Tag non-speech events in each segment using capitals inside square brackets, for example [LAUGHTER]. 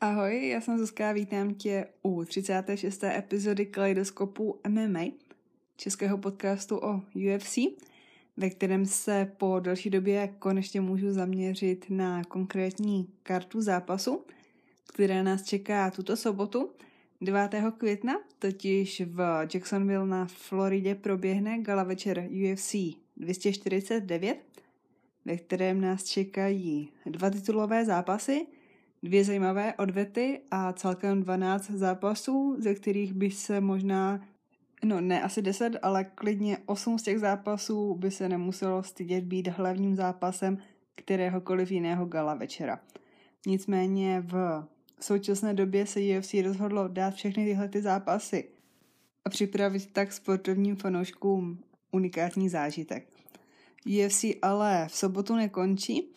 Ahoj, já jsem Zuzka a vítám tě u 36. epizody Kaleidoskopu MMA, českého podcastu o UFC, ve kterém se po delší době konečně můžu zaměřit na konkrétní kartu zápasu, která nás čeká tuto sobotu, 9. května, totiž v Jacksonville na Floridě proběhne gala večer UFC 249, ve kterém nás čekají dva titulové zápasy – dvě zajímavé odvety a celkem 12 zápasů, ze kterých by se možná, no ne asi 10, ale klidně 8 z těch zápasů by se nemuselo stydět být hlavním zápasem kteréhokoliv jiného gala večera. Nicméně v současné době se UFC rozhodlo dát všechny tyhle ty zápasy a připravit tak sportovním fanouškům unikátní zážitek. UFC ale v sobotu nekončí.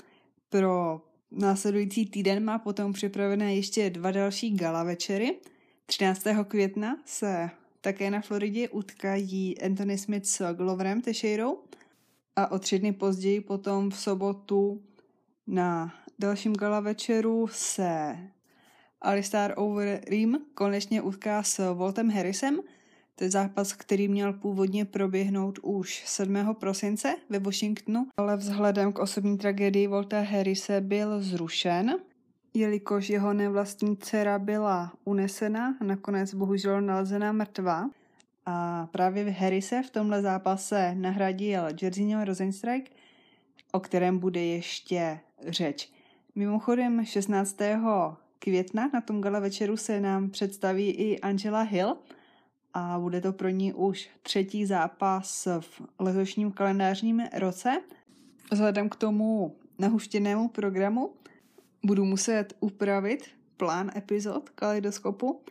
Pro Následující týden má potom připravené ještě dva další gala večery. 13. května se také na Floridě utkají Anthony Smith s Gloverem Teixeirou a o tři dny později potom v sobotu na dalším gala večeru se Alistar Overeem konečně utká s Voltem Harrisem – to je zápas, který měl původně proběhnout už 7. prosince ve Washingtonu, ale vzhledem k osobní tragédii Volta Harrise byl zrušen, jelikož jeho nevlastní dcera byla unesena a nakonec bohužel nalezena mrtvá. A právě v Harrise v tomhle zápase nahradil Jerzinho Rosenstrike, o kterém bude ještě řeč. Mimochodem 16. května na tom gala večeru se nám představí i Angela Hill – a bude to pro ní už třetí zápas v letošním kalendářním roce. Vzhledem k tomu nahuštěnému programu budu muset upravit plán epizod kaleidoskopu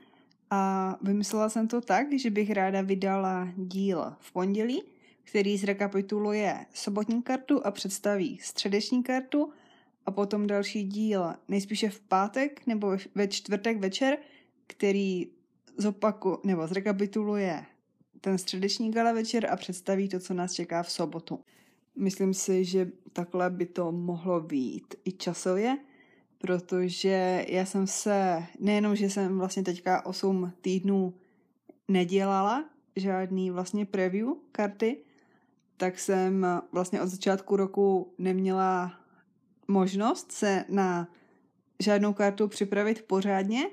a vymyslela jsem to tak, že bych ráda vydala díl v pondělí, který zrekapituluje sobotní kartu a představí středeční kartu a potom další díl nejspíše v pátek nebo ve čtvrtek večer, který zopaku, nebo zrekapituluje ten středeční gala večer a představí to, co nás čeká v sobotu. Myslím si, že takhle by to mohlo být i časově, protože já jsem se, nejenom, že jsem vlastně teďka 8 týdnů nedělala žádný vlastně preview karty, tak jsem vlastně od začátku roku neměla možnost se na žádnou kartu připravit pořádně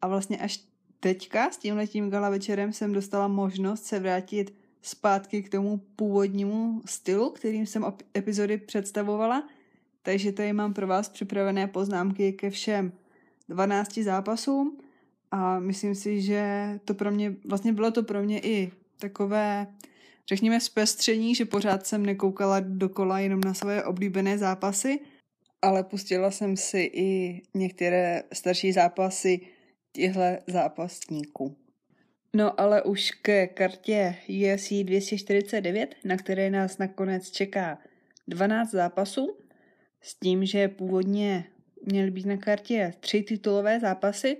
a vlastně až teďka s tím letím gala večerem jsem dostala možnost se vrátit zpátky k tomu původnímu stylu, kterým jsem epizody představovala, takže tady mám pro vás připravené poznámky ke všem 12 zápasům. A myslím si, že to pro mě, vlastně bylo to pro mě i takové, řekněme, zpestření, že pořád jsem nekoukala dokola jenom na svoje oblíbené zápasy, ale pustila jsem si i některé starší zápasy těchto zápasníků. No ale už ke kartě UFC 249, na které nás nakonec čeká 12 zápasů, s tím, že původně měly být na kartě tři titulové zápasy.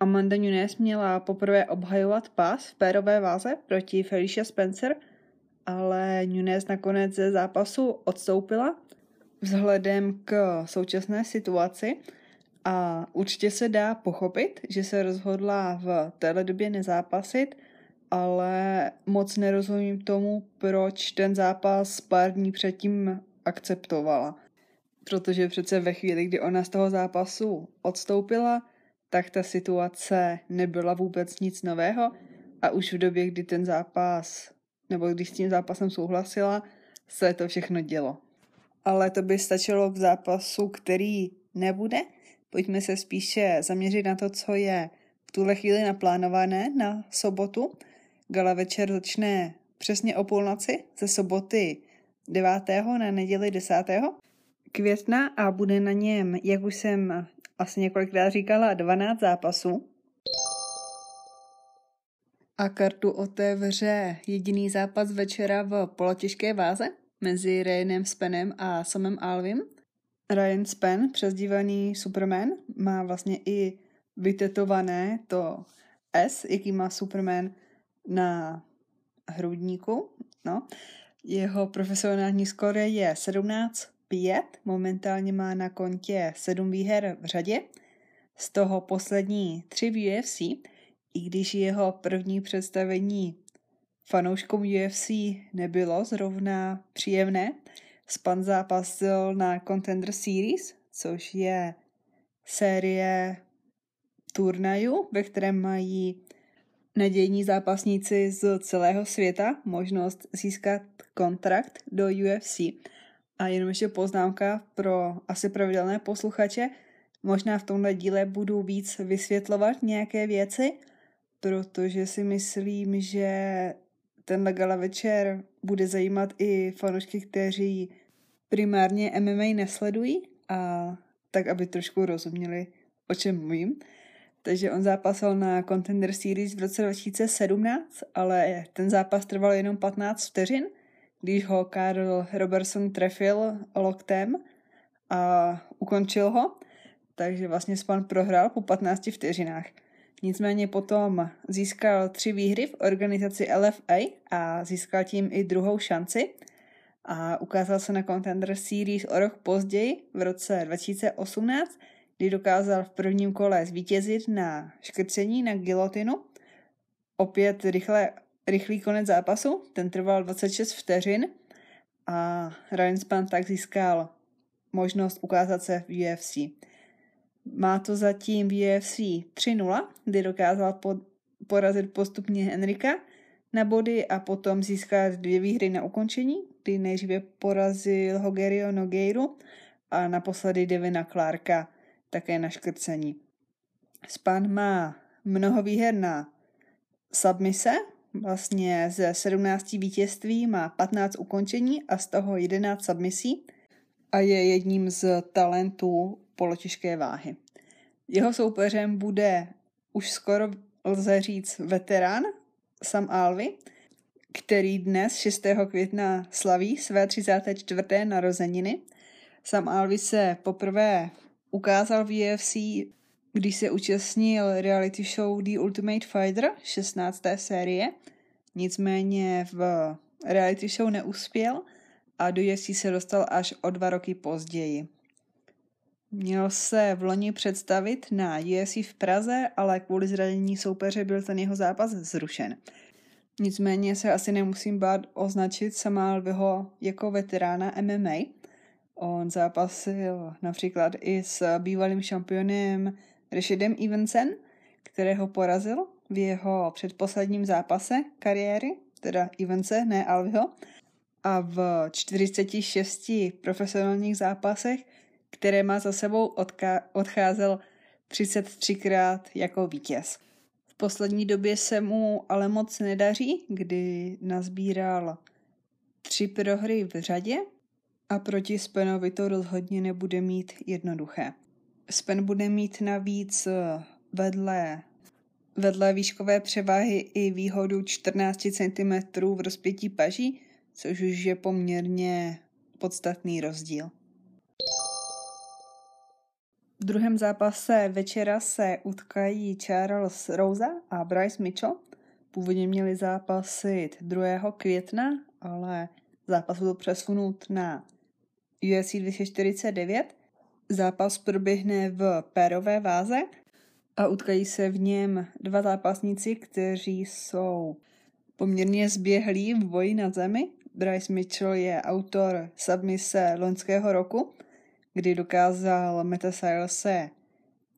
Amanda Nunes měla poprvé obhajovat pás v pérové váze proti Felicia Spencer, ale Nunes nakonec ze zápasu odstoupila vzhledem k současné situaci – a určitě se dá pochopit, že se rozhodla v téhle době nezápasit, ale moc nerozumím tomu, proč ten zápas pár dní předtím akceptovala. Protože přece ve chvíli, kdy ona z toho zápasu odstoupila, tak ta situace nebyla vůbec nic nového a už v době, kdy ten zápas, nebo když s tím zápasem souhlasila, se to všechno dělo. Ale to by stačilo k zápasu, který nebude, Pojďme se spíše zaměřit na to, co je v tuhle chvíli naplánované na sobotu. Gala večer začne přesně o půlnoci ze soboty 9. na neděli 10. května a bude na něm, jak už jsem asi několikrát říkala, 12 zápasů. A kartu otevře jediný zápas večera v polotěžké váze mezi Ryanem Spenem a Somem Alvim – Ryan Spen, přezdívaný Superman, má vlastně i vytetované to S, jaký má Superman na hrudníku. No. Jeho profesionální skore je 17, 5, momentálně má na kontě 7 výher v řadě, z toho poslední 3 v UFC, i když jeho první představení fanouškům UFC nebylo zrovna příjemné. Span zápasil na Contender Series, což je série turnajů, ve kterém mají nadějní zápasníci z celého světa možnost získat kontrakt do UFC. A jenom ještě poznámka pro asi pravidelné posluchače. Možná v tomhle díle budu víc vysvětlovat nějaké věci, protože si myslím, že tenhle gala večer bude zajímat i fanoušky, kteří primárně MMA nesledují a tak, aby trošku rozuměli, o čem mluvím. Takže on zápasil na Contender Series v roce 2017, ale ten zápas trval jenom 15 vteřin, když ho Karl Robertson trefil loktem a ukončil ho. Takže vlastně Span prohrál po 15 vteřinách. Nicméně potom získal tři výhry v organizaci LFA a získal tím i druhou šanci a ukázal se na Contender Series o rok později, v roce 2018, kdy dokázal v prvním kole zvítězit na škrcení na gilotinu. Opět rychle, rychlý konec zápasu, ten trval 26 vteřin a Ryan Span tak získal možnost ukázat se v UFC. Má to zatím v UFC 3-0, kdy dokázal pod, porazit postupně Henrika na body a potom získat dvě výhry na ukončení, kdy nejdříve porazil Hogerio Nogeiru a naposledy Devina Clarka také na škrcení. Span má mnoho výher na submise, vlastně ze 17 vítězství má 15 ukončení a z toho 11 submisí a je jedním z talentů polotěžké váhy. Jeho soupeřem bude už skoro lze říct veterán Sam Alvy, který dnes 6. května slaví své 34. narozeniny. Sam Alvy se poprvé ukázal v UFC, když se účastnil reality show The Ultimate Fighter 16. série. Nicméně v reality show neuspěl a do UFC se dostal až o dva roky později. Měl se v loni představit na UFC v Praze, ale kvůli zranění soupeře byl ten jeho zápas zrušen. Nicméně se asi nemusím bát označit Samalvyho jako veterána MMA. On zápasil například i s bývalým šampionem Rashidem Evansem, kterého porazil v jeho předposledním zápase kariéry, teda Evanse, ne Alvyho, a v 46 profesionálních zápasech které má za sebou odka- odcházel 33krát jako vítěz. V poslední době se mu ale moc nedaří, kdy nazbíral tři prohry v řadě a proti Spenovi to rozhodně nebude mít jednoduché. Spen bude mít navíc vedle, vedle výškové převahy i výhodu 14 cm v rozpětí paží, což už je poměrně podstatný rozdíl. V druhém zápase večera se utkají Charles Rosa a Bryce Mitchell. Původně měli zápasit 2. května, ale zápas byl přesunut na UFC 249. Zápas proběhne v pérové váze a utkají se v něm dva zápasníci, kteří jsou poměrně zběhlí v boji na zemi. Bryce Mitchell je autor submise loňského roku kdy dokázal Metasilese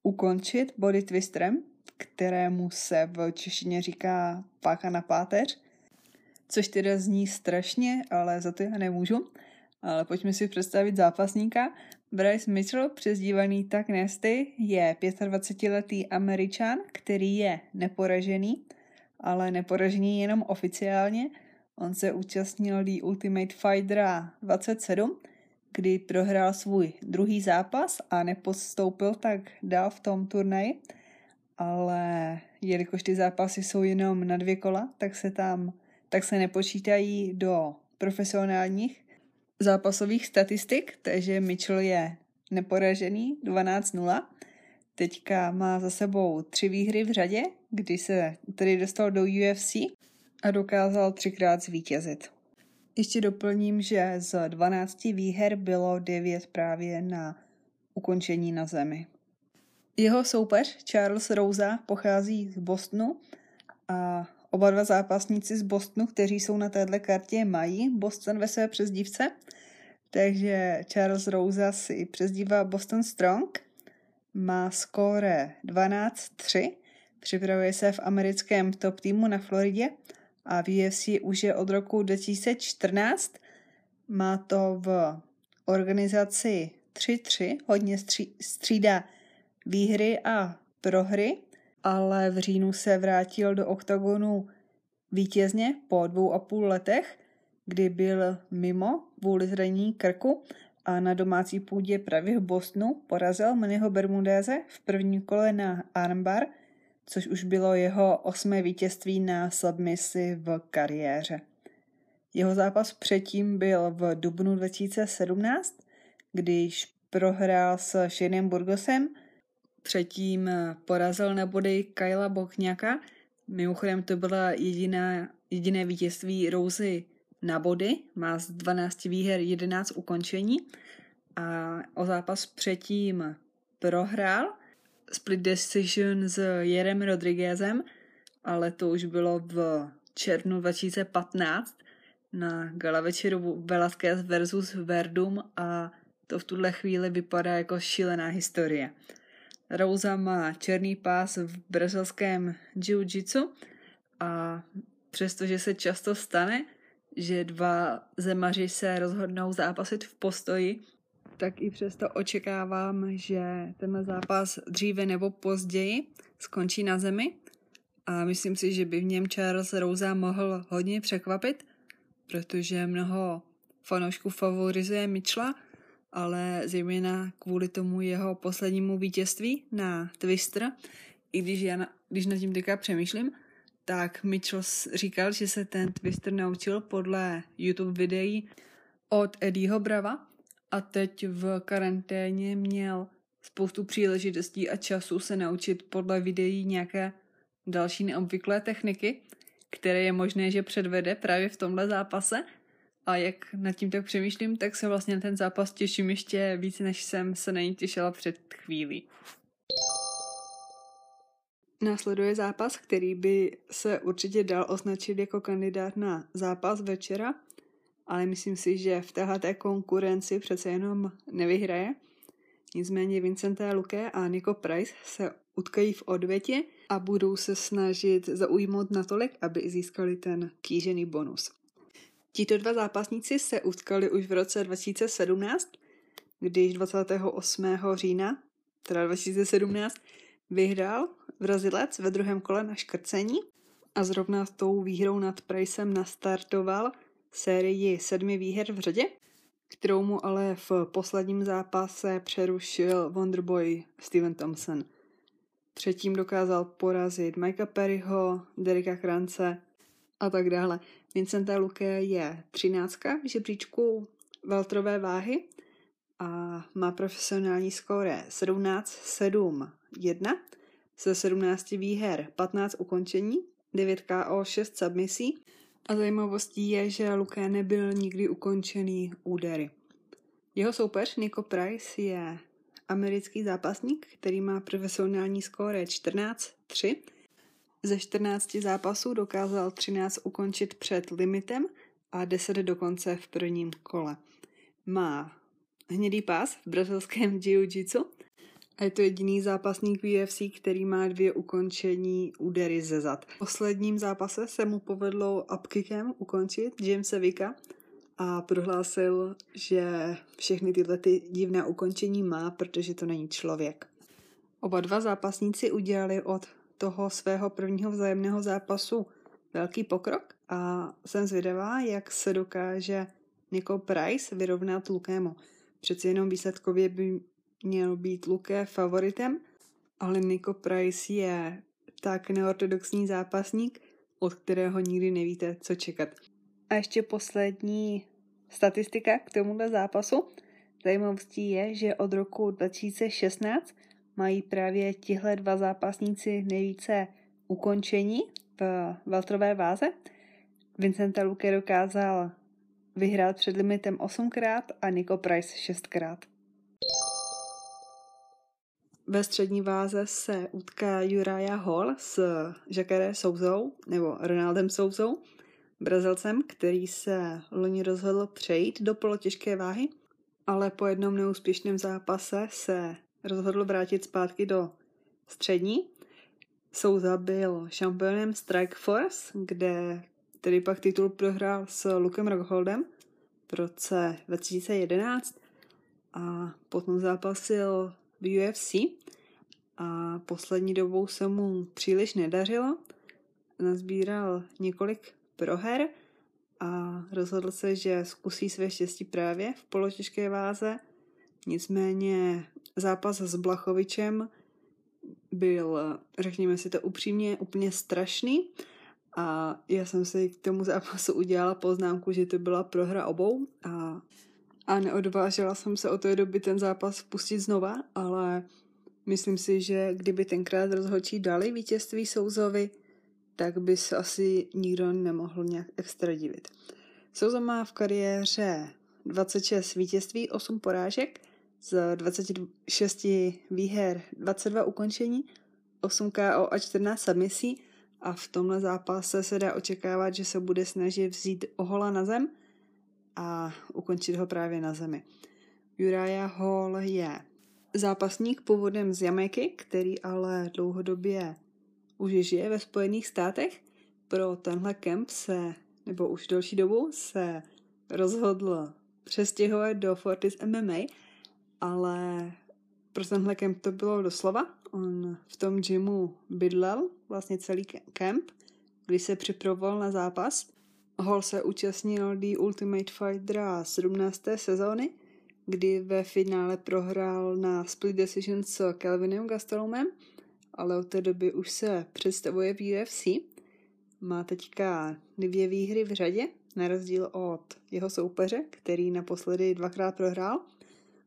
ukončit body twisterem, kterému se v češtině říká páka na páteř, což teda zní strašně, ale za to já nemůžu. Ale pojďme si představit zápasníka. Bryce Mitchell, přezdívaný tak Nesty, je 25-letý američan, který je neporažený, ale neporažený jenom oficiálně. On se účastnil The Ultimate Fighter 27, kdy prohrál svůj druhý zápas a nepostoupil tak dál v tom turnaji, ale jelikož ty zápasy jsou jenom na dvě kola, tak se tam tak se nepočítají do profesionálních zápasových statistik, takže Mitchell je neporažený 12-0. Teďka má za sebou tři výhry v řadě, kdy se tedy dostal do UFC a dokázal třikrát zvítězit. Ještě doplním, že z 12 výher bylo 9 právě na ukončení na zemi. Jeho soupeř Charles Rosa pochází z Bostonu a oba dva zápasníci z Bostonu, kteří jsou na této kartě, mají Boston ve své přezdívce. Takže Charles Rosa si přezdívá Boston Strong, má skóre 12-3, připravuje se v americkém top týmu na Floridě a v UFC už je od roku 2014. Má to v organizaci 3-3, hodně střídá výhry a prohry, ale v říjnu se vrátil do oktagonu vítězně po dvou a půl letech, kdy byl mimo kvůli zranění krku a na domácí půdě právě v Bostonu porazil Mannyho Bermudéze v prvním kole na armbar, což už bylo jeho osmé vítězství na submisi v kariéře. Jeho zápas předtím byl v dubnu 2017, když prohrál s Shanem Burgosem, předtím porazil na body Kyla Bochňaka, mimochodem to byla jediná, jediné vítězství Rousy na body, má z 12 výher 11 ukončení. A o zápas předtím prohrál split decision s Jerem Rodriguezem, ale to už bylo v červnu 2015 na gala večeru Velasquez versus Verdum a to v tuhle chvíli vypadá jako šílená historie. Rouza má černý pás v brazilském jiu-jitsu a přestože se často stane, že dva zemaři se rozhodnou zápasit v postoji, tak i přesto očekávám, že tenhle zápas dříve nebo později skončí na zemi. A myslím si, že by v něm Charles Rosa mohl hodně překvapit, protože mnoho fanoušků favorizuje Mitchella, ale zejména kvůli tomu jeho poslednímu vítězství na Twister, i když já na, když nad tím teďka přemýšlím, tak Mitchell říkal, že se ten Twister naučil podle YouTube videí od Eddieho Brava a teď v karanténě měl spoustu příležitostí a času se naučit podle videí nějaké další neobvyklé techniky, které je možné, že předvede právě v tomhle zápase. A jak nad tím tak přemýšlím, tak se vlastně na ten zápas těším ještě víc, než jsem se na něj těšila před chvílí. Následuje zápas, který by se určitě dal označit jako kandidát na zápas večera, ale myslím si, že v téhle konkurenci přece jenom nevyhraje. Nicméně Vincenta Luke a Nico Price se utkají v odvětě a budou se snažit zaujmout natolik, aby získali ten kýžený bonus. Tito dva zápasníci se utkali už v roce 2017, když 28. října, teda 2017, vyhrál Brazilec ve druhém kole na škrcení a zrovna s tou výhrou nad Pricem nastartoval sérii sedmi výher v řadě, kterou mu ale v posledním zápase přerušil Wonderboy Steven Thompson. Třetím dokázal porazit Mikea Perryho, Derika Krance a tak dále. Vincenta Luke je třináctka v žebříčku veltrové váhy a má profesionální skóre 17-7-1 ze 17 výher 15 ukončení, 9 KO, 6 submisí a zajímavostí je, že Luke nebyl nikdy ukončený údery. Jeho soupeř Nico Price je americký zápasník, který má profesionální skóre 14-3. Ze 14 zápasů dokázal 13 ukončit před limitem a 10 dokonce v prvním kole. Má hnědý pás v brazilském jiu-jitsu a je to jediný zápasník v UFC, který má dvě ukončení údery ze zad. V posledním zápase se mu povedlo upkickem ukončit Jamesa Vika a prohlásil, že všechny tyhle ty divné ukončení má, protože to není člověk. Oba dva zápasníci udělali od toho svého prvního vzájemného zápasu velký pokrok a jsem zvědavá, jak se dokáže Nico Price vyrovnat Lukému. Přeci jenom výsledkově by měl být Luke favoritem, ale Nico Price je tak neortodoxní zápasník, od kterého nikdy nevíte, co čekat. A ještě poslední statistika k tomuhle zápasu. Zajímavostí je, že od roku 2016 mají právě tihle dva zápasníci nejvíce ukončení v veltrové váze. Vincenta Luke dokázal vyhrát před limitem 8krát a Nico Price 6krát. Ve střední váze se utká Uriah Hall s Jacare Souzou, nebo Ronaldem Souzou, Brazilcem, který se loni rozhodl přejít do polotěžké váhy, ale po jednom neúspěšném zápase se rozhodl vrátit zpátky do střední. Souza byl šampionem Strike Force, kde tedy pak titul prohrál s Lukem Rockholdem v roce 2011 a potom zápasil v UFC a poslední dobou se mu příliš nedařilo. Nazbíral několik proher a rozhodl se, že zkusí své štěstí právě v polotěžké váze. Nicméně zápas s Blachovičem byl, řekněme si to upřímně, úplně strašný a já jsem si k tomu zápasu udělala poznámku, že to byla prohra obou a, a neodvážila jsem se od té doby ten zápas pustit znova, ale myslím si, že kdyby tenkrát rozhodčí dali vítězství Souzovi, tak by se asi nikdo nemohl nějak extra divit. Souza má v kariéře 26 vítězství, 8 porážek, z 26 výher 22 ukončení, 8 KO a 14 submisí a v tomhle zápase se dá očekávat, že se bude snažit vzít ohola na zem a ukončit ho právě na zemi. Uriah Hall je zápasník původem z Jamaiky, který ale dlouhodobě už žije ve Spojených státech. Pro tenhle kemp se, nebo už delší dobu, se rozhodl přestěhovat do Fortis MMA, ale pro tenhle kemp to bylo doslova. On v tom gymu bydlel vlastně celý kemp, když se připravoval na zápas. Hall se účastnil The Ultimate Fighter 17. sezóny, kdy ve finále prohrál na split decision s Kelvinem Gastelumem ale od té doby už se představuje v UFC. Má teďka dvě výhry v řadě, na rozdíl od jeho soupeře, který naposledy dvakrát prohrál.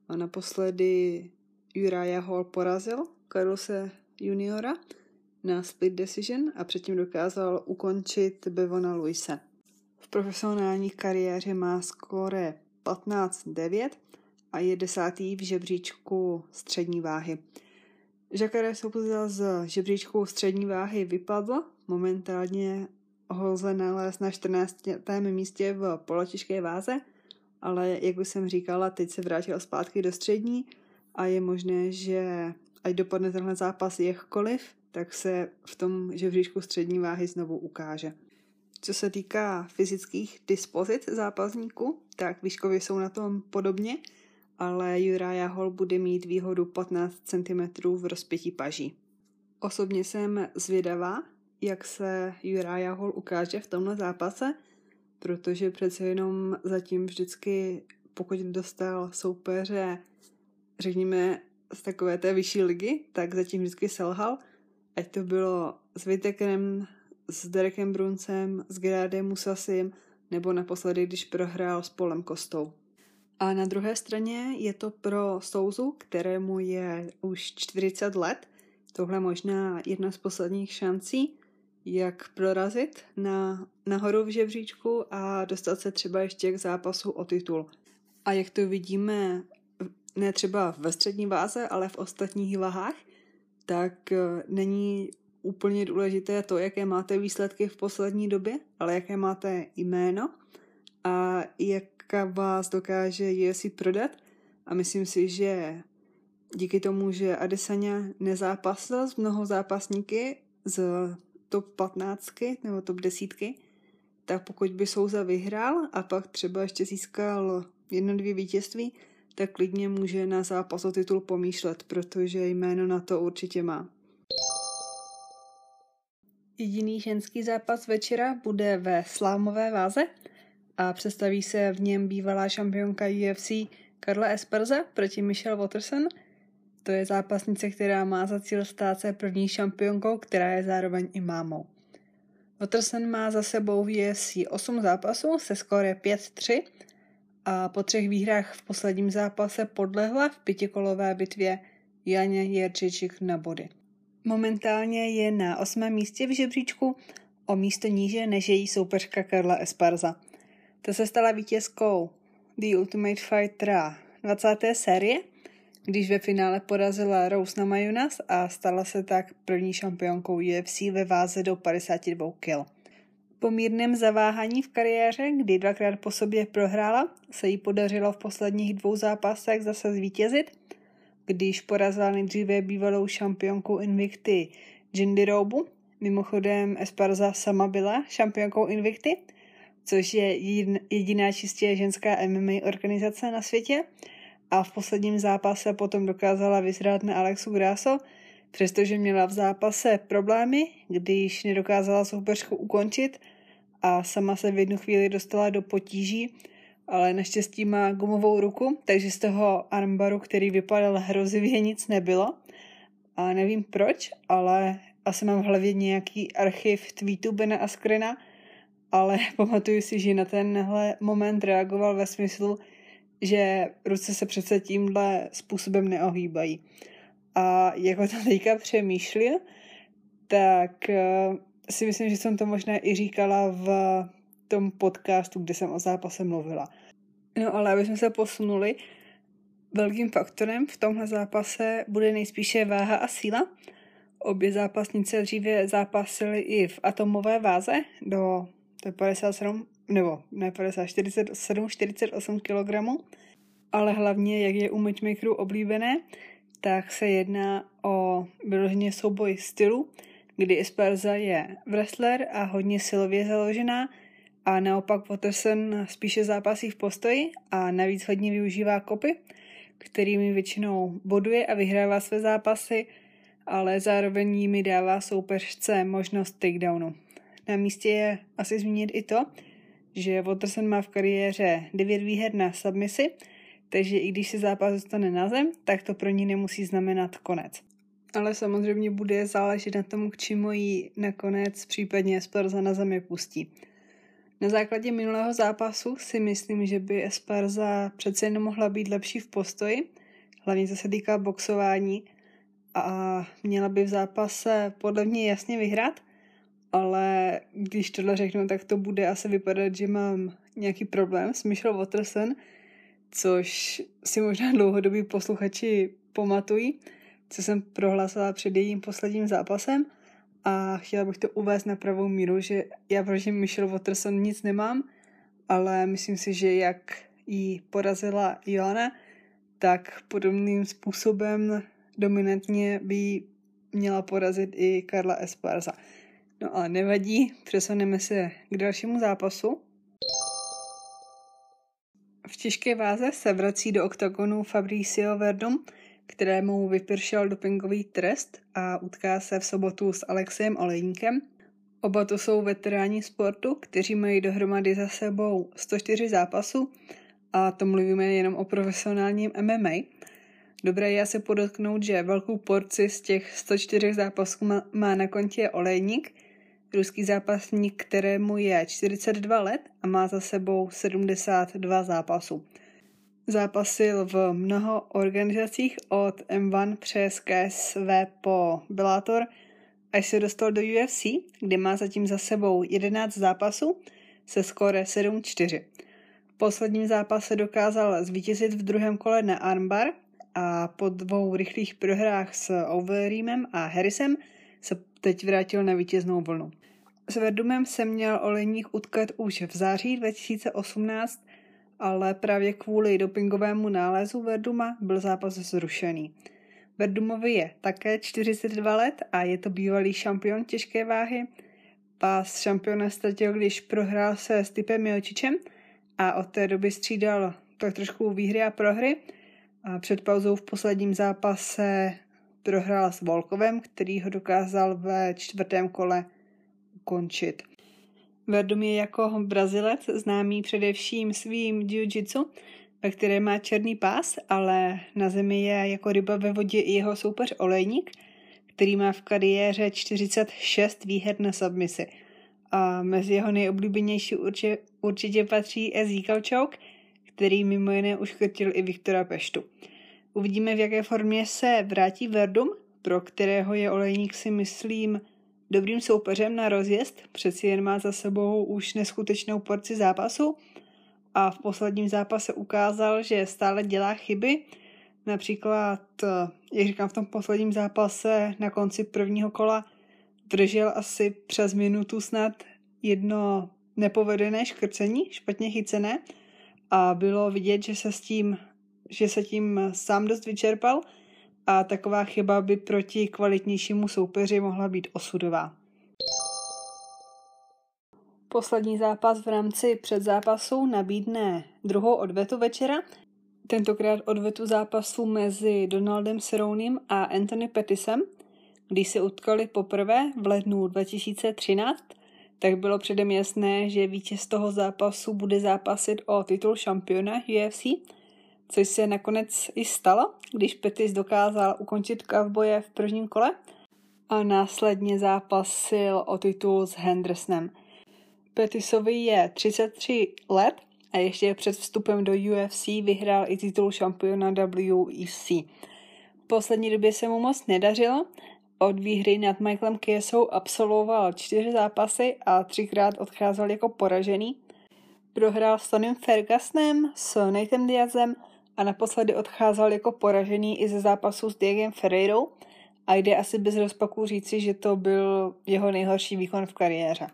A naposledy Uriah Hall porazil Carlose juniora na split decision a předtím dokázal ukončit Bevona Luise. V profesionální kariéře má skóre 15-9 a je desátý v žebříčku střední váhy. Jacare Souza z žebříčku střední váhy vypadl, momentálně ho lze nalézt na 14. místě v polotěžké váze, ale jak už jsem říkala, teď se vrátil zpátky do střední a je možné, že ať dopadne tenhle zápas jakkoliv, tak se v tom žebříčku střední váhy znovu ukáže. Co se týká fyzických dispozit zápasníků, tak výškově jsou na tom podobně, ale Uriah Hall bude mít výhodu 15 cm v rozpětí paží. Osobně jsem zvědavá, jak se Uriah Hall ukáže v tomhle zápase, protože přece jenom zatím vždycky, pokud dostal soupeře, řekněme, z takové té vyšší ligy, tak zatím vždycky selhal, ať to bylo s Vitekrem, s Derekem Bruncem, s Gerardem Musasim, nebo naposledy, když prohrál s Polem Kostou. A na druhé straně je to pro Souzu, kterému je už 40 let, tohle možná jedna z posledních šancí, jak prorazit na, nahoru v žebříčku a dostat se třeba ještě k zápasu o titul. A jak to vidíme, ne třeba ve střední váze, ale v ostatních váhách, tak eh, není úplně důležité to, jaké máte výsledky v poslední době, ale jaké máte jméno a jak vás dokáže UFC prodat a myslím si, že díky tomu, že Adesanya nezápasil s mnoho zápasníky z top 15 nebo top 10, tak pokud by Souza vyhrál a pak třeba ještě získal jedno, dvě vítězství, tak klidně může na zápas o titul pomýšlet, protože jméno na to určitě má. Jediný ženský zápas večera bude ve slámové váze – a představí se v něm bývalá šampionka UFC Karla Esparza proti Michelle Watterson. To je zápasnice, která má za cíl stát se první šampionkou, která je zároveň i mámou. Watterson má za sebou v UFC 8 zápasů se skóre 5-3 a po třech výhrách v posledním zápase podlehla v pětikolové bitvě Janě Jerčičik na body. Momentálně je na osmém místě v žebříčku o místo níže než její soupeřka Karla Esparza – Ta se stala vítězkou The Ultimate Fighter 20. série, když ve finále porazila Rose Namajunas a stala se tak první šampionkou UFC ve váze do 52 kg. Po mírném zaváhání v kariéře, kdy dvakrát po sobě prohrála, se jí podařilo v posledních dvou zápasech zase zvítězit, když porazila nejdříve bývalou šampionku Invicty Jindy Robu. Mimochodem Esparza sama byla šampionkou Invicty, což je jediná čistě ženská MMA organizace na světě. A v posledním zápase potom dokázala vyzrát na Alexu Grasso, přestože měla v zápase problémy, když nedokázala soupeřku ukončit a sama se v jednu chvíli dostala do potíží, ale naštěstí má gumovou ruku, takže z toho armbaru, který vypadal hrozivě, nic nebylo. A nevím proč, ale asi mám v hlavě nějaký archiv tweetu Bena Askrena, ale [LAUGHS] pamatuju si, že na tenhle moment reagoval ve smyslu, že ruce se přece tímhle způsobem neohýbají. A jako to teďka přemýšlil, tak eh, si myslím, že jsem to možná i říkala v tom podcastu, kde jsem o zápase mluvila. No ale aby jsme se posunuli, velkým faktorem v tomhle zápase bude nejspíše váha a síla. Obě zápasnice dříve zápasily i v atomové váze do to je 57, nebo ne 50, 47, 48 kg, ale hlavně, jak je u matchmakerů oblíbené, tak se jedná o vyloženě souboj stylu, kdy Esparza je wrestler a hodně silově založená a naopak Watterson spíše zápasí v postoji a navíc hodně využívá kopy, kterými většinou boduje a vyhrává své zápasy, ale zároveň jimi dává soupeřce možnost takedownu. Na místě je asi zmínit i to, že Watterson má v kariéře 9 výher na submisi, takže i když se zápas dostane na zem, tak to pro ní nemusí znamenat konec. Ale samozřejmě bude záležet na tom, k čemu ji nakonec případně Esparza na zemi pustí. Na základě minulého zápasu si myslím, že by Esparza přece jen mohla být lepší v postoji, hlavně co se týká boxování. A měla by v zápase podle mě jasně vyhrát, ale když tohle řeknu, tak to bude asi vypadat, že mám nějaký problém s Michelle Watterson, což si možná dlouhodobí posluchači pamatují, co jsem prohlásila před jejím posledním zápasem a chtěla bych to uvést na pravou míru, že já proti Michelle Watterson nic nemám, ale myslím si, že jak jí porazila Joana, tak podobným způsobem dominantně by měla porazit i Karla Esparza. No ale nevadí, přesuneme se k dalšímu zápasu. V těžké váze se vrací do oktagonu Fabricio Verdum, kterému vypršel dopingový trest a utká se v sobotu s Alexem Olejníkem. Oba to jsou veteráni sportu, kteří mají dohromady za sebou 104 zápasů a to mluvíme jenom o profesionálním MMA. Dobré je se podotknout, že velkou porci z těch 104 zápasů má na kontě Olejník, ruský zápasník, kterému je 42 let a má za sebou 72 zápasů. Zápasil v mnoho organizacích od M1 přes KSV po Bellator, až se dostal do UFC, kde má zatím za sebou 11 zápasů se skóre 7-4. V posledním zápase dokázal zvítězit v druhém kole na armbar a po dvou rychlých prohrách s Overeemem a Harrisem se teď vrátil na vítěznou vlnu. S Verdumem se měl Olejník utkat už v září 2018, ale právě kvůli dopingovému nálezu Verduma byl zápas zrušený. Verdumovi je také 42 let a je to bývalý šampion těžké váhy. Pás šampiona ztratil, když prohrál se s typem Milčičem a od té doby střídal tak trošku výhry a prohry. A před pauzou v posledním zápase prohrál s Volkovem, který ho dokázal ve čtvrtém kole ukončit. Verdum je jako Brazilec známý především svým jiu-jitsu, ve které má černý pás, ale na zemi je jako ryba ve vodě i jeho soupeř Olejník, který má v kariéře 46 výher na submisi. A mezi jeho nejoblíbenější určitě, určitě patří Ezekiel Choke, který mimo jiné uškrtil i Viktora Peštu. Uvidíme, v jaké formě se vrátí Verdum, pro kterého je Olejník si myslím dobrým soupeřem na rozjezd, přeci jen má za sebou už neskutečnou porci zápasu a v posledním zápase ukázal, že stále dělá chyby. Například, jak říkám, v tom posledním zápase na konci prvního kola držel asi přes minutu snad jedno nepovedené škrcení, špatně chycené. A bylo vidět, že se s tím, že se tím sám dost vyčerpal a taková chyba by proti kvalitnějšímu soupeři mohla být osudová. Poslední zápas v rámci předzápasu nabídne druhou odvetu večera, tentokrát odvetu zápasu mezi Donaldem Serounim a Anthony Pettisem, když se utkali poprvé v lednu 2013, tak bylo předem jasné, že vítěz toho zápasu bude zápasit o titul šampiona UFC, což se nakonec i stalo, když Pettis dokázal ukončit kavboje v prvním kole a následně zápasil o titul s Hendersonem. Pettisovi je 33 let a ještě před vstupem do UFC vyhrál i titul šampiona WEC. V poslední době se mu moc nedařilo, od výhry nad Michaelem Kiesou absolvoval čtyři zápasy a třikrát odcházel jako poražený. Prohrál s Tonym Fergusonem, s Nathan Diazem a naposledy odcházel jako poražený i ze zápasu s Diegem Ferreirou a jde asi bez rozpaků říci, že to byl jeho nejhorší výkon v kariéře.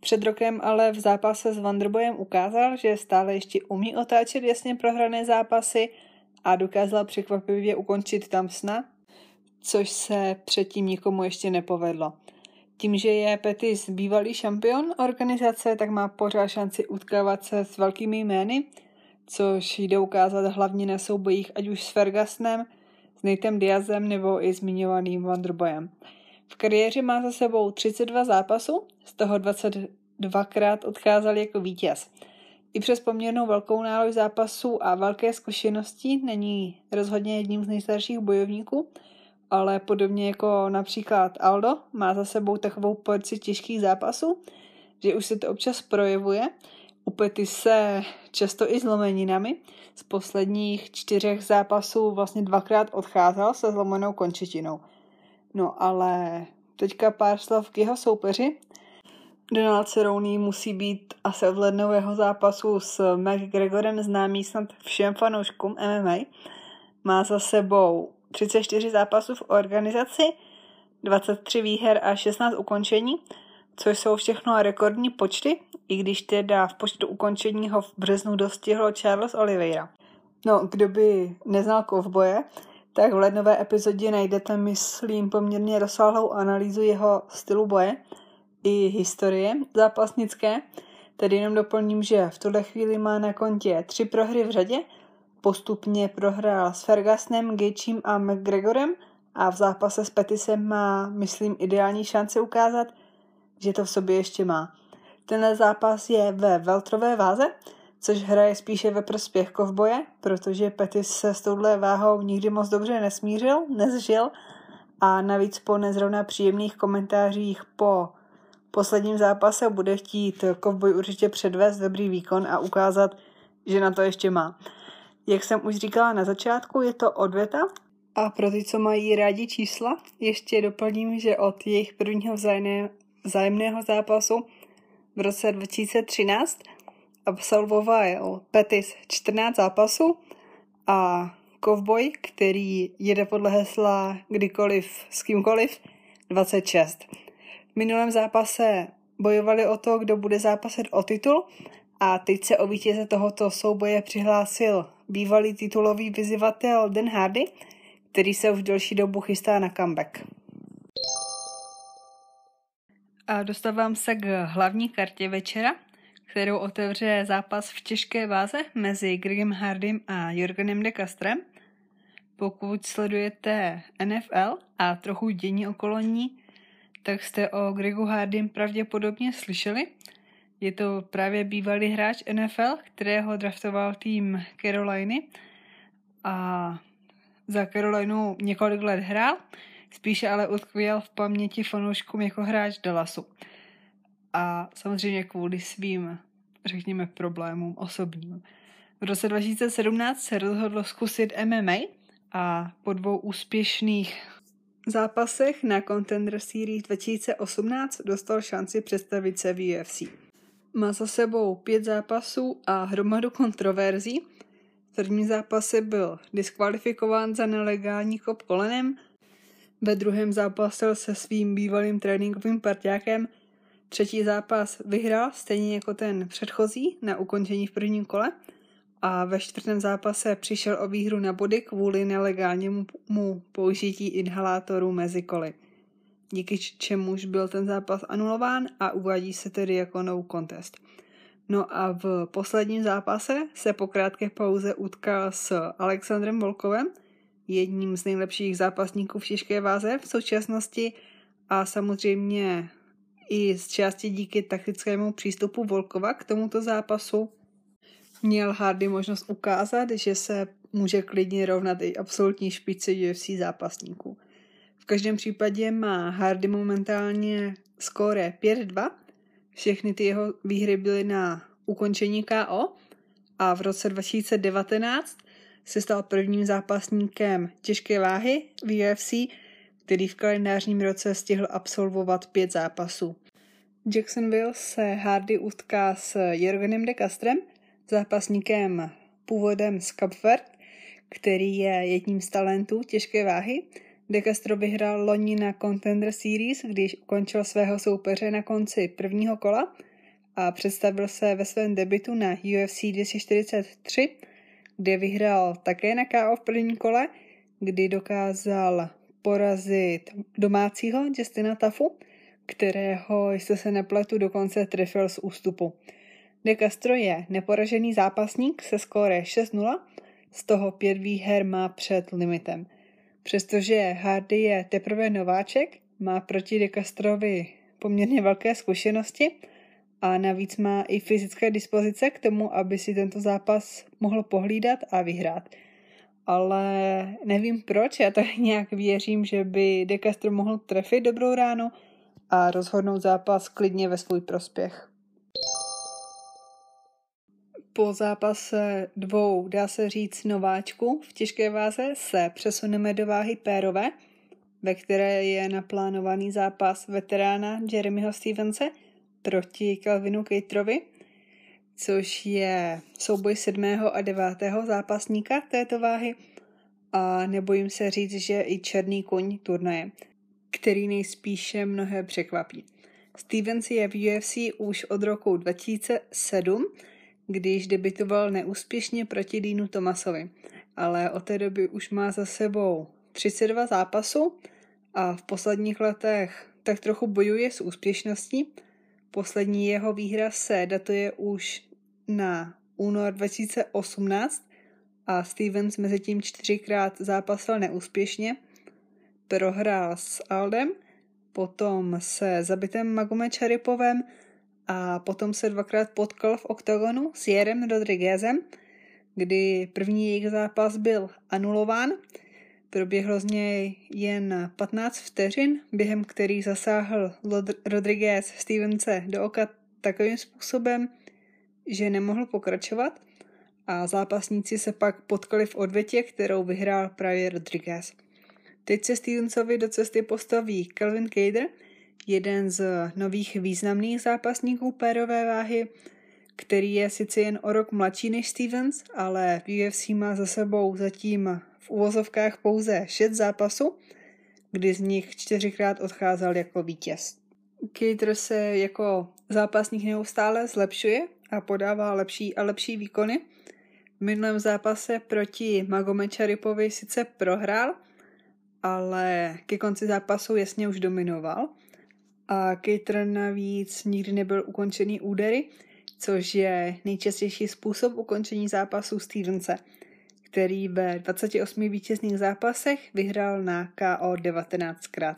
Před rokem ale v zápase s Vanderbojem ukázal, že stále ještě umí otáčet jasně prohrané zápasy a dokázal překvapivě ukončit tam sna, což se předtím nikomu ještě nepovedlo. Tím, že je Petis bývalý šampion organizace, tak má pořád šanci utkávat se s velkými jmény, což jde ukázat hlavně na soubojích ať už s Fergusonem, s Natem Diazem nebo i zmiňovaným Wonderboyem. V kariéře má za sebou 32 zápasů, z toho 22krát odcházel jako vítěz. I přes poměrnou velkou nálož zápasů a velké zkušenosti není rozhodně jedním z nejstarších bojovníků, ale podobně jako například Aldo má za sebou takovou porci těžkých zápasů, že už se to občas projevuje. U Pety se často i zlomeninami. Z posledních čtyřech zápasů vlastně dvakrát odcházel se zlomenou končetinou. No ale teďka pár slov k jeho soupeři. Donald Cerrone musí být asi od lednového zápasu s McGregorem známý snad všem fanouškům MMA. Má za sebou 34 zápasů v organizaci, 23 výher a 16 ukončení, což jsou všechno rekordní počty, i když teda v počtu ukončení ho v březnu dostihlo Charles Oliveira. No, kdo by neznal kovboje, tak v lednové epizodě najdete, myslím, poměrně rozsáhlou analýzu jeho stylu boje i historie zápasnické. Tedy jenom doplním, že v tuhle chvíli má na kontě tři prohry v řadě – Postupně prohrál s Fergusonem, Gagem a McGregorem a v zápase s Petisem má, myslím, ideální šance ukázat, že to v sobě ještě má. Tenhle zápas je ve veltrové váze, což hraje spíše ve prospěch kovboje, protože Petis se s touhle váhou nikdy moc dobře nesmířil, nezžil a navíc po nezrovna příjemných komentářích po posledním zápase bude chtít kovboj určitě předvést dobrý výkon a ukázat, že na to ještě má. Jak jsem už říkala na začátku, je to odvěta a pro ty, co mají rádi čísla, ještě doplním, že od jejich prvního vzájemného zápasu v roce 2013 absolvoval Petis 14 zápasů a Kovboj, který jede podle hesla kdykoliv s kýmkoliv, 26. V minulém zápase bojovali o to, kdo bude zápasit o titul a teď se o vítěze tohoto souboje přihlásil bývalý titulový vyzývatel Den Hardy, který se už delší dobu chystá na comeback. A dostávám se k hlavní kartě večera, kterou otevře zápas v těžké váze mezi Gregem Hardym a Jorgenem de Castrem. Pokud sledujete NFL a trochu dění okolo ní, tak jste o Gregu Hardym pravděpodobně slyšeli – je to právě bývalý hráč NFL, kterého draftoval tým Caroliny a za Carolinu několik let hrál, spíše ale utkvěl v paměti fanouškům jako hráč Dallasu. A samozřejmě kvůli svým, řekněme, problémům osobním. V roce 2017 se rozhodlo zkusit MMA a po dvou úspěšných zápasech na Contender Series 2018 dostal šanci představit se v UFC. Má za sebou pět zápasů a hromadu kontroverzí. V prvním zápase byl diskvalifikován za nelegální kop kolenem, ve druhém zápasil se svým bývalým tréninkovým partiákem. Třetí zápas vyhrál, stejně jako ten předchozí, na ukončení v prvním kole. A ve čtvrtém zápase přišel o výhru na body kvůli nelegálnímu použití inhalátorů mezi koly. Díky čemuž byl ten zápas anulován a uvádí se tedy jako no contest. No a v posledním zápase se po krátké pauze utkal s Alexandrem Volkovem, jedním z nejlepších zápasníků v těžké váze v současnosti a samozřejmě i z části díky taktickému přístupu Volkova k tomuto zápasu měl Hardy možnost ukázat, že se může klidně rovnat i absolutní špice UFC zápasníků. V každém případě má Hardy momentálně skóre 5-2. Všechny ty jeho výhry byly na ukončení KO a v roce 2019 se stal prvním zápasníkem těžké váhy v UFC, který v kalendářním roce stihl absolvovat pět zápasů. Jacksonville se Hardy utká s Jorgenem de Castrem, zápasníkem původem z Kapvert, který je jedním z talentů těžké váhy. De Castro vyhrál loni na Contender Series, když ukončil svého soupeře na konci prvního kola a představil se ve svém debitu na UFC 243 kde vyhrál také na KO v prvním kole, kdy dokázal porazit domácího Justina Tafu, kterého, jestli se nepletu, dokonce trefil z ústupu. De Castro je neporažený zápasník se skóre 6-0, z toho pět výher má před limitem. Přestože Hardy je teprve nováček, má proti De Castrovi poměrně velké zkušenosti a navíc má i fyzické dispozice k tomu, aby si tento zápas mohl pohlídat a vyhrát. Ale nevím proč, já tak [LAUGHS] nějak věřím, že by De Castro mohl trefit dobrou ránu a rozhodnout zápas klidně ve svůj prospěch. Po zápase dvou, dá se říct, nováčku v těžké váze se přesuneme do váhy pérové, ve které je naplánovaný zápas veterána Jeremyho Stevense – proti Calvinu Caterovi, což je souboj sedmého a devátého zápasníka této váhy a nebojím se říct, že i černý koň turnaje, který nejspíše mnohé překvapí. Stevens je v UFC už od roku 2007, když debitoval neúspěšně proti Dínu Tomasovi, ale od té doby už má za sebou 32 zápasů a v posledních letech tak trochu bojuje s úspěšností Poslední jeho výhra se datuje už na únor 2018 a Stevens mezi tím čtyřikrát zápasil neúspěšně. Prohrál s Aldem, potom se zabitem Magomed Šaripovem a potom se dvakrát potkal v oktagonu s Jerem Rodriguezem, kdy první jejich zápas byl anulován – Proběhlo z něj jen 15 vteřin, během kterých zasáhl Rodriguez Stevense do oka takovým způsobem, že nemohl pokračovat a zápasníci se pak potkali v odvetě, kterou vyhrál právě Rodriguez. Teď se Stevensovi do cesty postaví Calvin Cader, jeden z nových významných zápasníků pérové váhy, který je sice jen o rok mladší než Stevens, ale v UFC má za sebou zatím v uvozovkách pouze šest zápasů, kdy z nich čtyřikrát odcházel jako vítěz. Cater se jako zápasník neustále zlepšuje a podává lepší a lepší výkony. V minulém zápase proti Magomed Šaripovi sice prohrál, ale ke konci zápasu jasně už dominoval. A Cater navíc nikdy nebyl ukončený údery, což je nejčastější způsob ukončení zápasu Stevense – který ve 28 vítězných zápasech vyhrál na KO 19krát.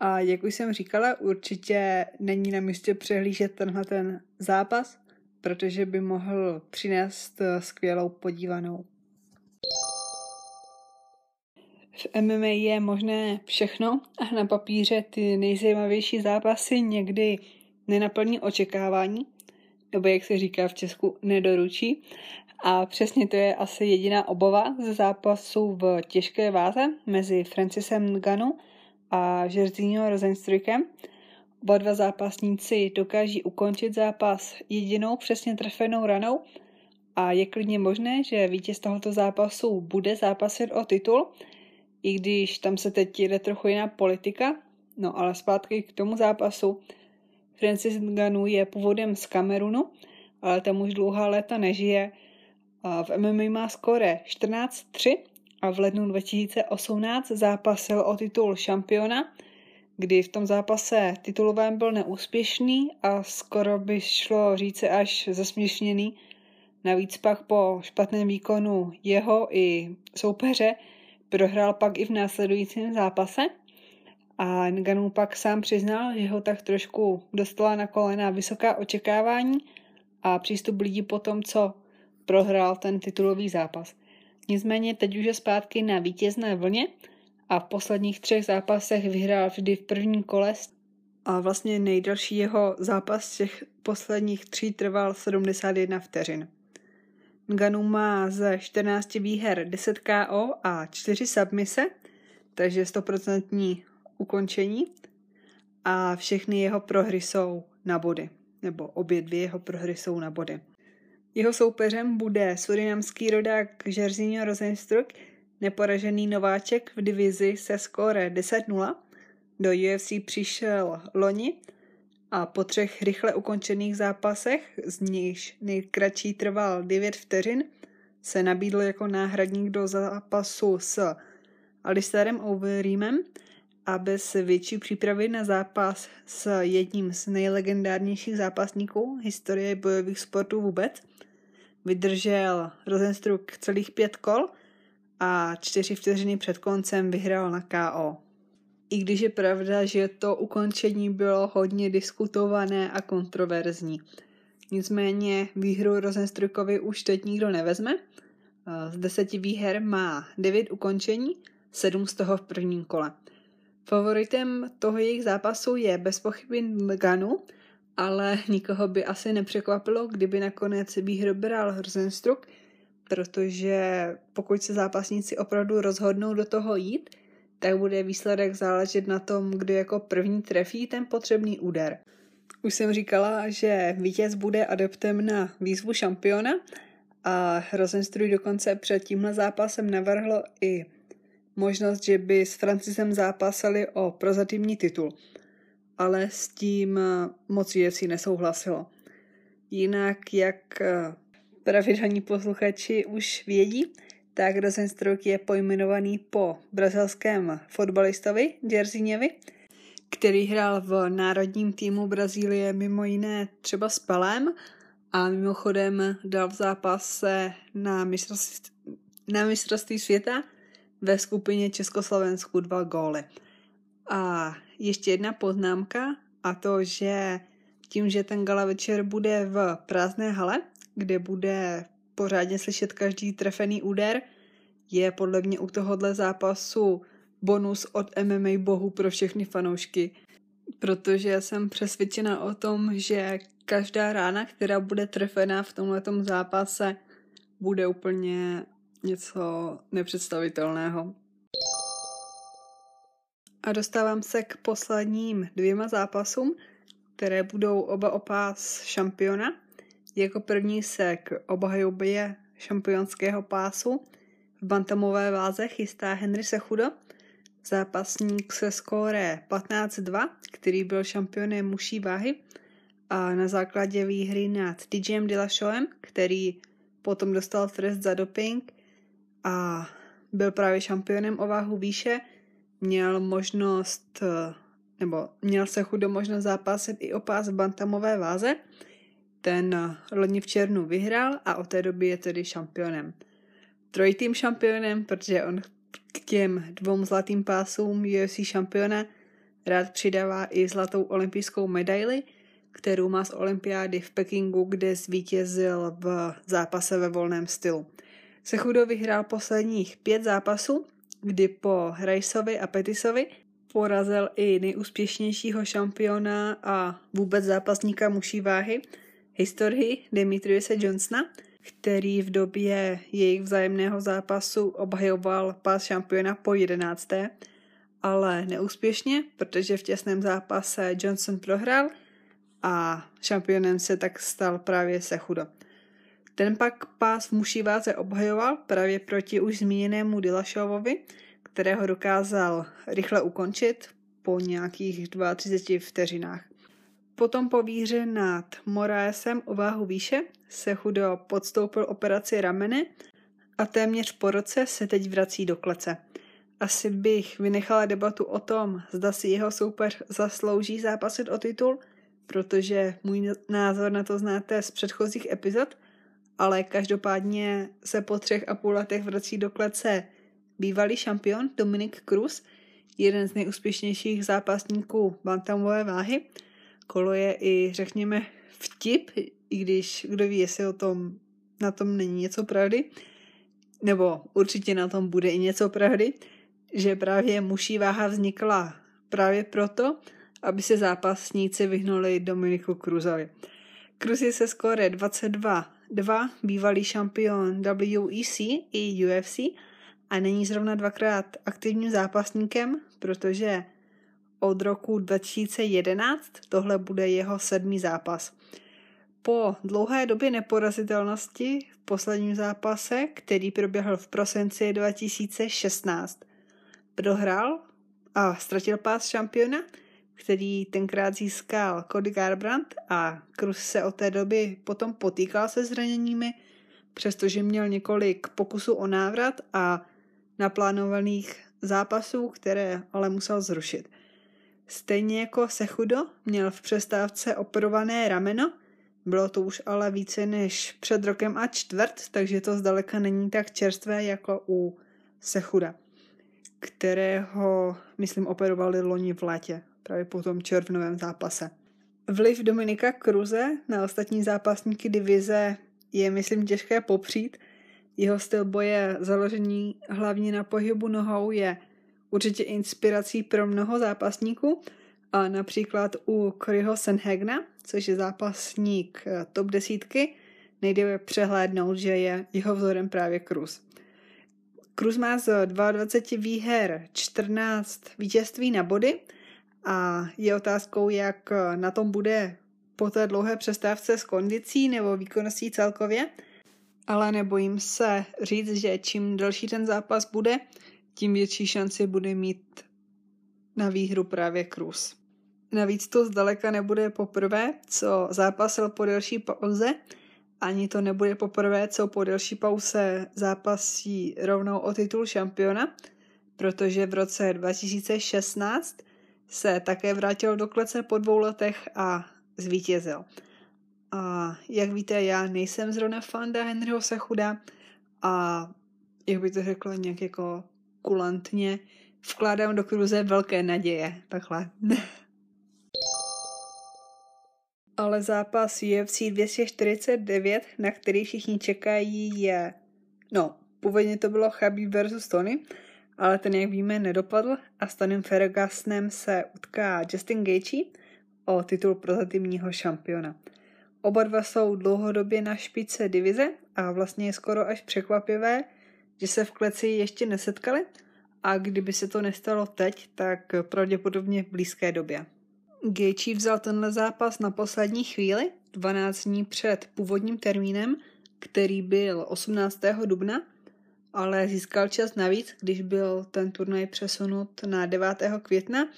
A jak už jsem říkala, určitě není na místě přehlížet tenhle ten zápas, protože by mohl přinést skvělou podívanou. V MMA je možné všechno a na papíře ty nejzajímavější zápasy někdy nenaplní očekávání, nebo jak se říká v Česku, nedoručí. A přesně to je asi jediná obava ze zápasu v těžké váze mezi Francisem Ganu a Žerzínho Rosenstrykem. Oba dva zápasníci dokáží ukončit zápas jedinou přesně trefenou ranou a je klidně možné, že vítěz tohoto zápasu bude zápasit o titul, i když tam se teď jede trochu jiná politika. No ale zpátky k tomu zápasu. Francis Ngannou je původem z Kamerunu, ale tam už dlouhá léta nežije. V MMA má skore 14-3 a v lednu 2018 zápasil o titul šampiona, kdy v tom zápase titulovém byl neúspěšný a skoro by šlo říci až zesměšněný. Navíc pak po špatném výkonu jeho i soupeře prohrál pak i v následujícím zápase a Ngannou pak sám přiznal, že ho tak trošku dostala na kolena vysoká očekávání a přístup lidí po tom, co prohrál ten titulový zápas. Nicméně teď už je zpátky na vítězné vlně a v posledních třech zápasech vyhrál vždy v prvním kole a vlastně nejdelší jeho zápas z těch posledních tří trval 71 vteřin. Nganu má ze 14 výher 10 KO a 4 submise, takže 100% ukončení a všechny jeho prohry jsou na body, nebo obě dvě jeho prohry jsou na body. Jeho soupeřem bude surinamský rodák Žerzinho Rosenstruck, neporažený nováček v divizi se skóre 10-0. Do UFC přišel loni a po třech rychle ukončených zápasech, z nichž nejkratší trval 9 vteřin, se nabídl jako náhradník do zápasu s Alisterem Overeemem a bez větší přípravy na zápas s jedním z nejlegendárnějších zápasníků historie bojových sportů vůbec, vydržel Rosenstruck celých pět kol a čtyři vteřiny před koncem vyhrál na KO. I když je pravda, že to ukončení bylo hodně diskutované a kontroverzní. Nicméně výhru Rosenstruckovi už teď nikdo nevezme. Z deseti výher má devět ukončení, sedm z toho v prvním kole. Favoritem toho jejich zápasu je bez pochyby Ganu, ale nikoho by asi nepřekvapilo, kdyby nakonec výhru bral Rosenstruck, protože pokud se zápasníci opravdu rozhodnou do toho jít, tak bude výsledek záležet na tom, kdo jako první trefí ten potřebný úder. Už jsem říkala, že vítěz bude adeptem na výzvu šampiona a Rosenstruj dokonce před tímhle zápasem navrhlo i možnost, že by s Francisem zápasili o prozatímní titul. Ale s tím moc věcí nesouhlasilo. Jinak, jak pravidelní posluchači už vědí, tak Rosenstruck je pojmenovaný po brazilském fotbalistovi Jerzyněvi, který hrál v národním týmu Brazílie mimo jiné třeba s Pelem a mimochodem dal v zápase na mistrovství, na mistrovství světa ve skupině Československu dva góly. A ještě jedna poznámka a to, že tím, že ten gala večer bude v prázdné hale, kde bude pořádně slyšet každý trefený úder, je podle mě u tohohle zápasu bonus od MMA bohu pro všechny fanoušky, protože jsem přesvědčena o tom, že každá rána, která bude trefená v tomhle zápase, bude úplně něco nepředstavitelného. A dostávám se k posledním dvěma zápasům, které budou oba o pás šampiona. Jako první se k obhajobě šampionského pásu v bantamové váze chystá Henry Sechudo, zápasník se skóre 15-2, který byl šampionem muší váhy a na základě výhry nad DJem Dillashoem, který potom dostal trest za doping a byl právě šampionem o váhu výše, měl možnost, nebo měl se chudo možnost zápasit i o pás v bantamové váze, ten loni v černu vyhrál a od té doby je tedy šampionem. Trojitým šampionem, protože on k těm dvou zlatým pásům UFC šampiona rád přidává i zlatou olympijskou medaili, kterou má z olympiády v Pekingu, kde zvítězil v zápase ve volném stylu. Sechudo vyhrál posledních pět zápasů, kdy po Rajsovi a Petisovi porazil i nejúspěšnějšího šampiona a vůbec zápasníka muší váhy historii Dimitriuse Johnsona, který v době jejich vzájemného zápasu obhajoval pás šampiona po jedenácté ale neúspěšně, protože v těsném zápase Johnson prohrál a šampionem se tak stal právě Sechudo. Ten pak pás v muší váze obhajoval právě proti už zmíněnému Dillashawovi, kterého dokázal rychle ukončit po nějakých 32 vteřinách. Potom po výhře nad Moraesem o váhu výše se Chudo podstoupil operaci ramene a téměř po roce se teď vrací do klece. Asi bych vynechala debatu o tom, zda si jeho soupeř zaslouží zápasit o titul, protože můj názor na to znáte z předchozích epizod, ale každopádně se po třech a půl letech vrací do klece bývalý šampion Dominik Cruz, jeden z nejúspěšnějších zápasníků bantamové váhy. Kolo je i, řekněme, vtip, i když kdo ví, jestli o tom, na tom není něco pravdy, nebo určitě na tom bude i něco pravdy, že právě muší váha vznikla právě proto, aby se zápasníci vyhnuli Dominiku Cruzovi. Cruz je se skóre 22-2, bývalý šampion WEC i UFC a není zrovna dvakrát aktivním zápasníkem, protože od roku 2011 tohle bude jeho sedmý zápas. Po dlouhé době neporazitelnosti v posledním zápase, který proběhl v prosinci 2016, prohrál a ztratil pás šampiona, který tenkrát získal Cody Garbrandt a Cruz se od té doby potom potýkal se zraněními, přestože měl několik pokusů o návrat a naplánovaných zápasů, které ale musel zrušit. Stejně jako Sechudo měl v přestávce operované rameno, bylo to už ale více než před rokem a čtvrt, takže to zdaleka není tak čerstvé jako u Sechuda, kterého, myslím, operovali loni v létě, právě po tom červnovém zápase. Vliv Dominika Kruze na ostatní zápasníky divize je, myslím, těžké popřít. Jeho styl boje založení hlavně na pohybu nohou je určitě inspirací pro mnoho zápasníků, a například u Coryho Senhegna, což je zápasník eh, top desítky, nejde přehlédnout, že je jeho vzorem právě Cruz. Cruz má z 22 výher 14 vítězství na body a je otázkou, jak eh, na tom bude po té dlouhé přestávce s kondicí nebo výkonností celkově, ale nebojím se říct, že čím delší ten zápas bude, tím větší šanci bude mít na výhru právě Cruz. Navíc to zdaleka nebude poprvé, co zápasil po delší pauze, ani to nebude poprvé, co po delší pauze zápasí rovnou o titul šampiona, protože v roce 2016 se také vrátil do klece po dvou letech a zvítězil. A jak víte, já nejsem zrovna fanda Henryho Sechuda a jak by to řekla nějak jako kulantně, vkládám do kruze velké naděje. Takhle. [LAUGHS] Ale zápas UFC 249, na který všichni čekají, je... No, původně to bylo Chabib versus Tony, ale ten, jak víme, nedopadl a s Tonym Fergusonem se utká Justin Gaethje o titul prozatímního šampiona. Oba dva jsou dlouhodobě na špice divize a vlastně je skoro až překvapivé, že se v kleci ještě nesetkali a kdyby se to nestalo teď, tak pravděpodobně v blízké době. Gaethje vzal tenhle zápas na poslední chvíli, 12 dní před původním termínem, který byl 18. dubna, ale získal čas navíc, když byl ten turnaj přesunut na 9. května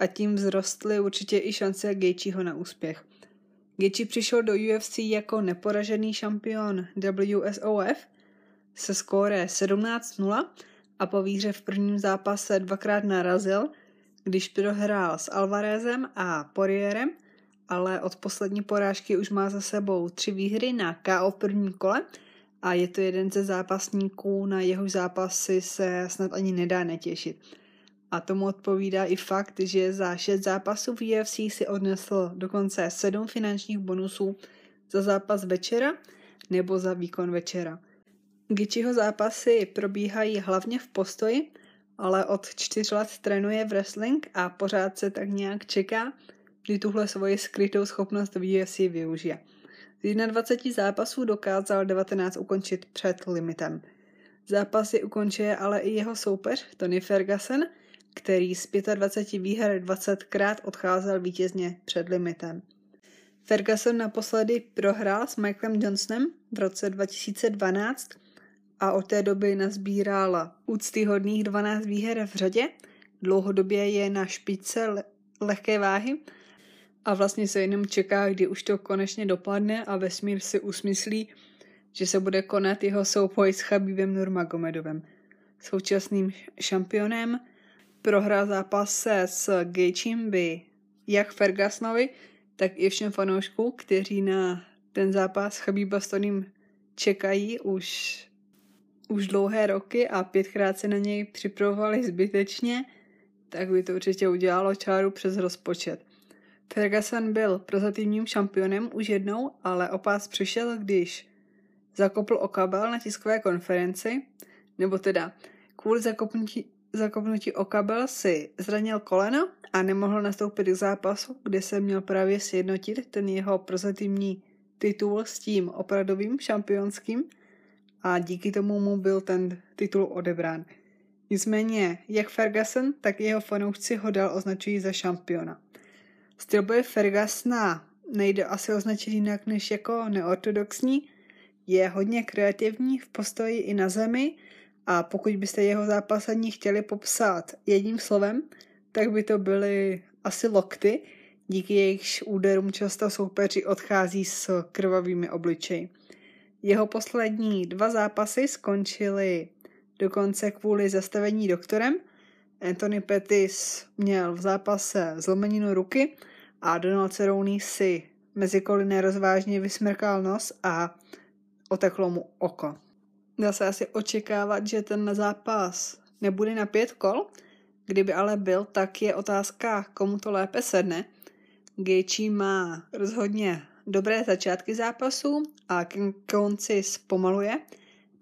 a tím vzrostly určitě i šance Gaethjeho na úspěch. Gaethje přišel do UFC jako neporažený šampion WSOF se skóre 17-0 a po výhře v prvním zápase dvakrát narazil – když prohrál s Alvarezem a Porierem, ale od poslední porážky už má za sebou tři výhry na KO v prvním kole a je to jeden ze zápasníků, na jeho zápasy se snad ani nedá netěšit. A tomu odpovídá i fakt, že za šest zápasů v UFC si odnesl dokonce sedm finančních bonusů za zápas večera nebo za výkon večera. Gichiho zápasy probíhají hlavně v postoji, ale od čtyř let trénuje wrestling a pořád se tak nějak čeká, kdy tuhle svoji skrytou schopnost v UFC využije. Z 21 zápasů dokázal 19 ukončit před limitem. Zápasy ukončuje ale i jeho soupeř Tony Ferguson, který z 25 výher 20krát odcházel vítězně před limitem. Ferguson naposledy prohrál s Michaelem Johnsonem v roce 2012 a od té doby nazbíral úctyhodných 12 výher v řadě. Dlouhodobě je na špičce le- lehké váhy a vlastně se jenom čeká, kdy už to konečně dopadne a vesmír si usmyslí, že se bude konat jeho souboj s Chabibem Nurmagomedovem. Současným šampionem prohrál zápas se s Gejčím by jak Fergusonovi, tak i všem fanouškům, kteří na ten zápas Chabíba s čekají už, už dlouhé roky a pětkrát se na něj připravovali zbytečně, tak by to určitě udělalo čáru přes rozpočet. Ferguson byl prozatímním šampionem už jednou, ale opás přišel, když zakopl o kabel na tiskové konferenci, nebo teda kvůli zakopnutí, zakopnutí o kabel si zranil koleno a nemohl nastoupit k zápasu, kde se měl právě sjednotit ten jeho prozatímní titul s tím opravdovým šampionským a díky tomu mu byl ten titul odebrán. Nicméně, jak Ferguson, tak jeho fanoušci ho dal označují za šampiona. Styl boje Fergusona nejde asi označit jinak než jako neortodoxní, je hodně kreativní v postoji i na zemi a pokud byste jeho zápasení chtěli popsat jedním slovem, tak by to byly asi lokty, díky jejichž úderům často soupeři odchází s krvavými obličeji. Jeho poslední dva zápasy skončily dokonce kvůli zastavení doktorem. Anthony Pettis měl v zápase zlomeninu ruky a Donald Cerrone si mezi koly rozvážně vysmrkal nos a oteklo mu oko. Dá se asi očekávat, že ten zápas nebude na pět kol, kdyby ale byl, tak je otázka, komu to lépe sedne. Gaethje má rozhodně dobré začátky zápasu a konci zpomaluje.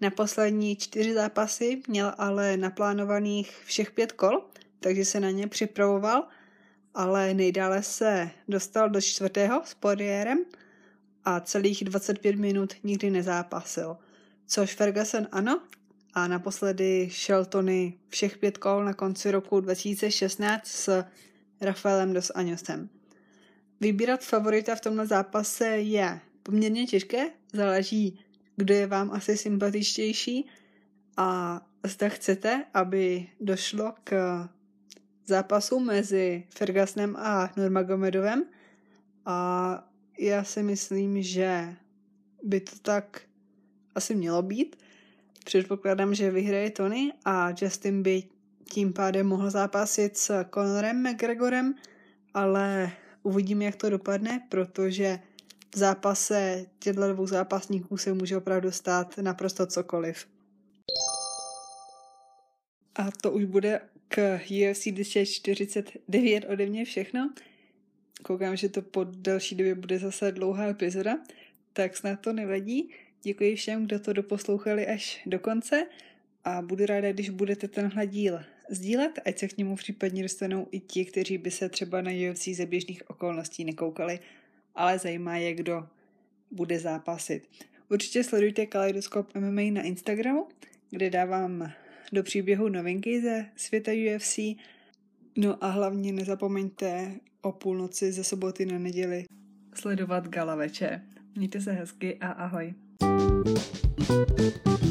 Na poslední čtyři zápasy měl ale naplánovaných všech pět kol, takže se na ně připravoval, ale nejdále se dostal do čtvrtého s Poirierem a celých 25 minut nikdy nezápasil. Což Ferguson ano, a naposledy šel Tony všech pět kol na konci roku 2016 s Rafaelem dos Añosem. Vybírat favorita v tomhle zápase je poměrně těžké, záleží, kdo je vám asi sympatičtější a zda chcete, aby došlo k zápasu mezi Fergusonem a Nurmagomedovem a já si myslím, že by to tak asi mělo být. Předpokládám, že vyhraje Tony a Justin by tím pádem mohl zápasit s Conorem McGregorem, ale uvidíme, jak to dopadne, protože v zápase těchto dvou zápasníků se může opravdu stát naprosto cokoliv. A to už bude k UFC 249 ode mě všechno. Koukám, že to po další době bude zase dlouhá epizoda, tak snad to nevadí. Děkuji všem, kdo to doposlouchali až do konce a budu ráda, když budete tenhle díl sdílet, ať se k němu případně dostanou i ti, kteří by se třeba na UFC ze běžných okolností nekoukali, ale zajímá je, kdo bude zápasit. Určitě sledujte Kaleidoskop MMA na Instagramu, kde dávám do příběhu novinky ze světa UFC. No a hlavně nezapomeňte o půlnoci ze soboty na neděli sledovat gala večer. Mějte se hezky a ahoj. thank you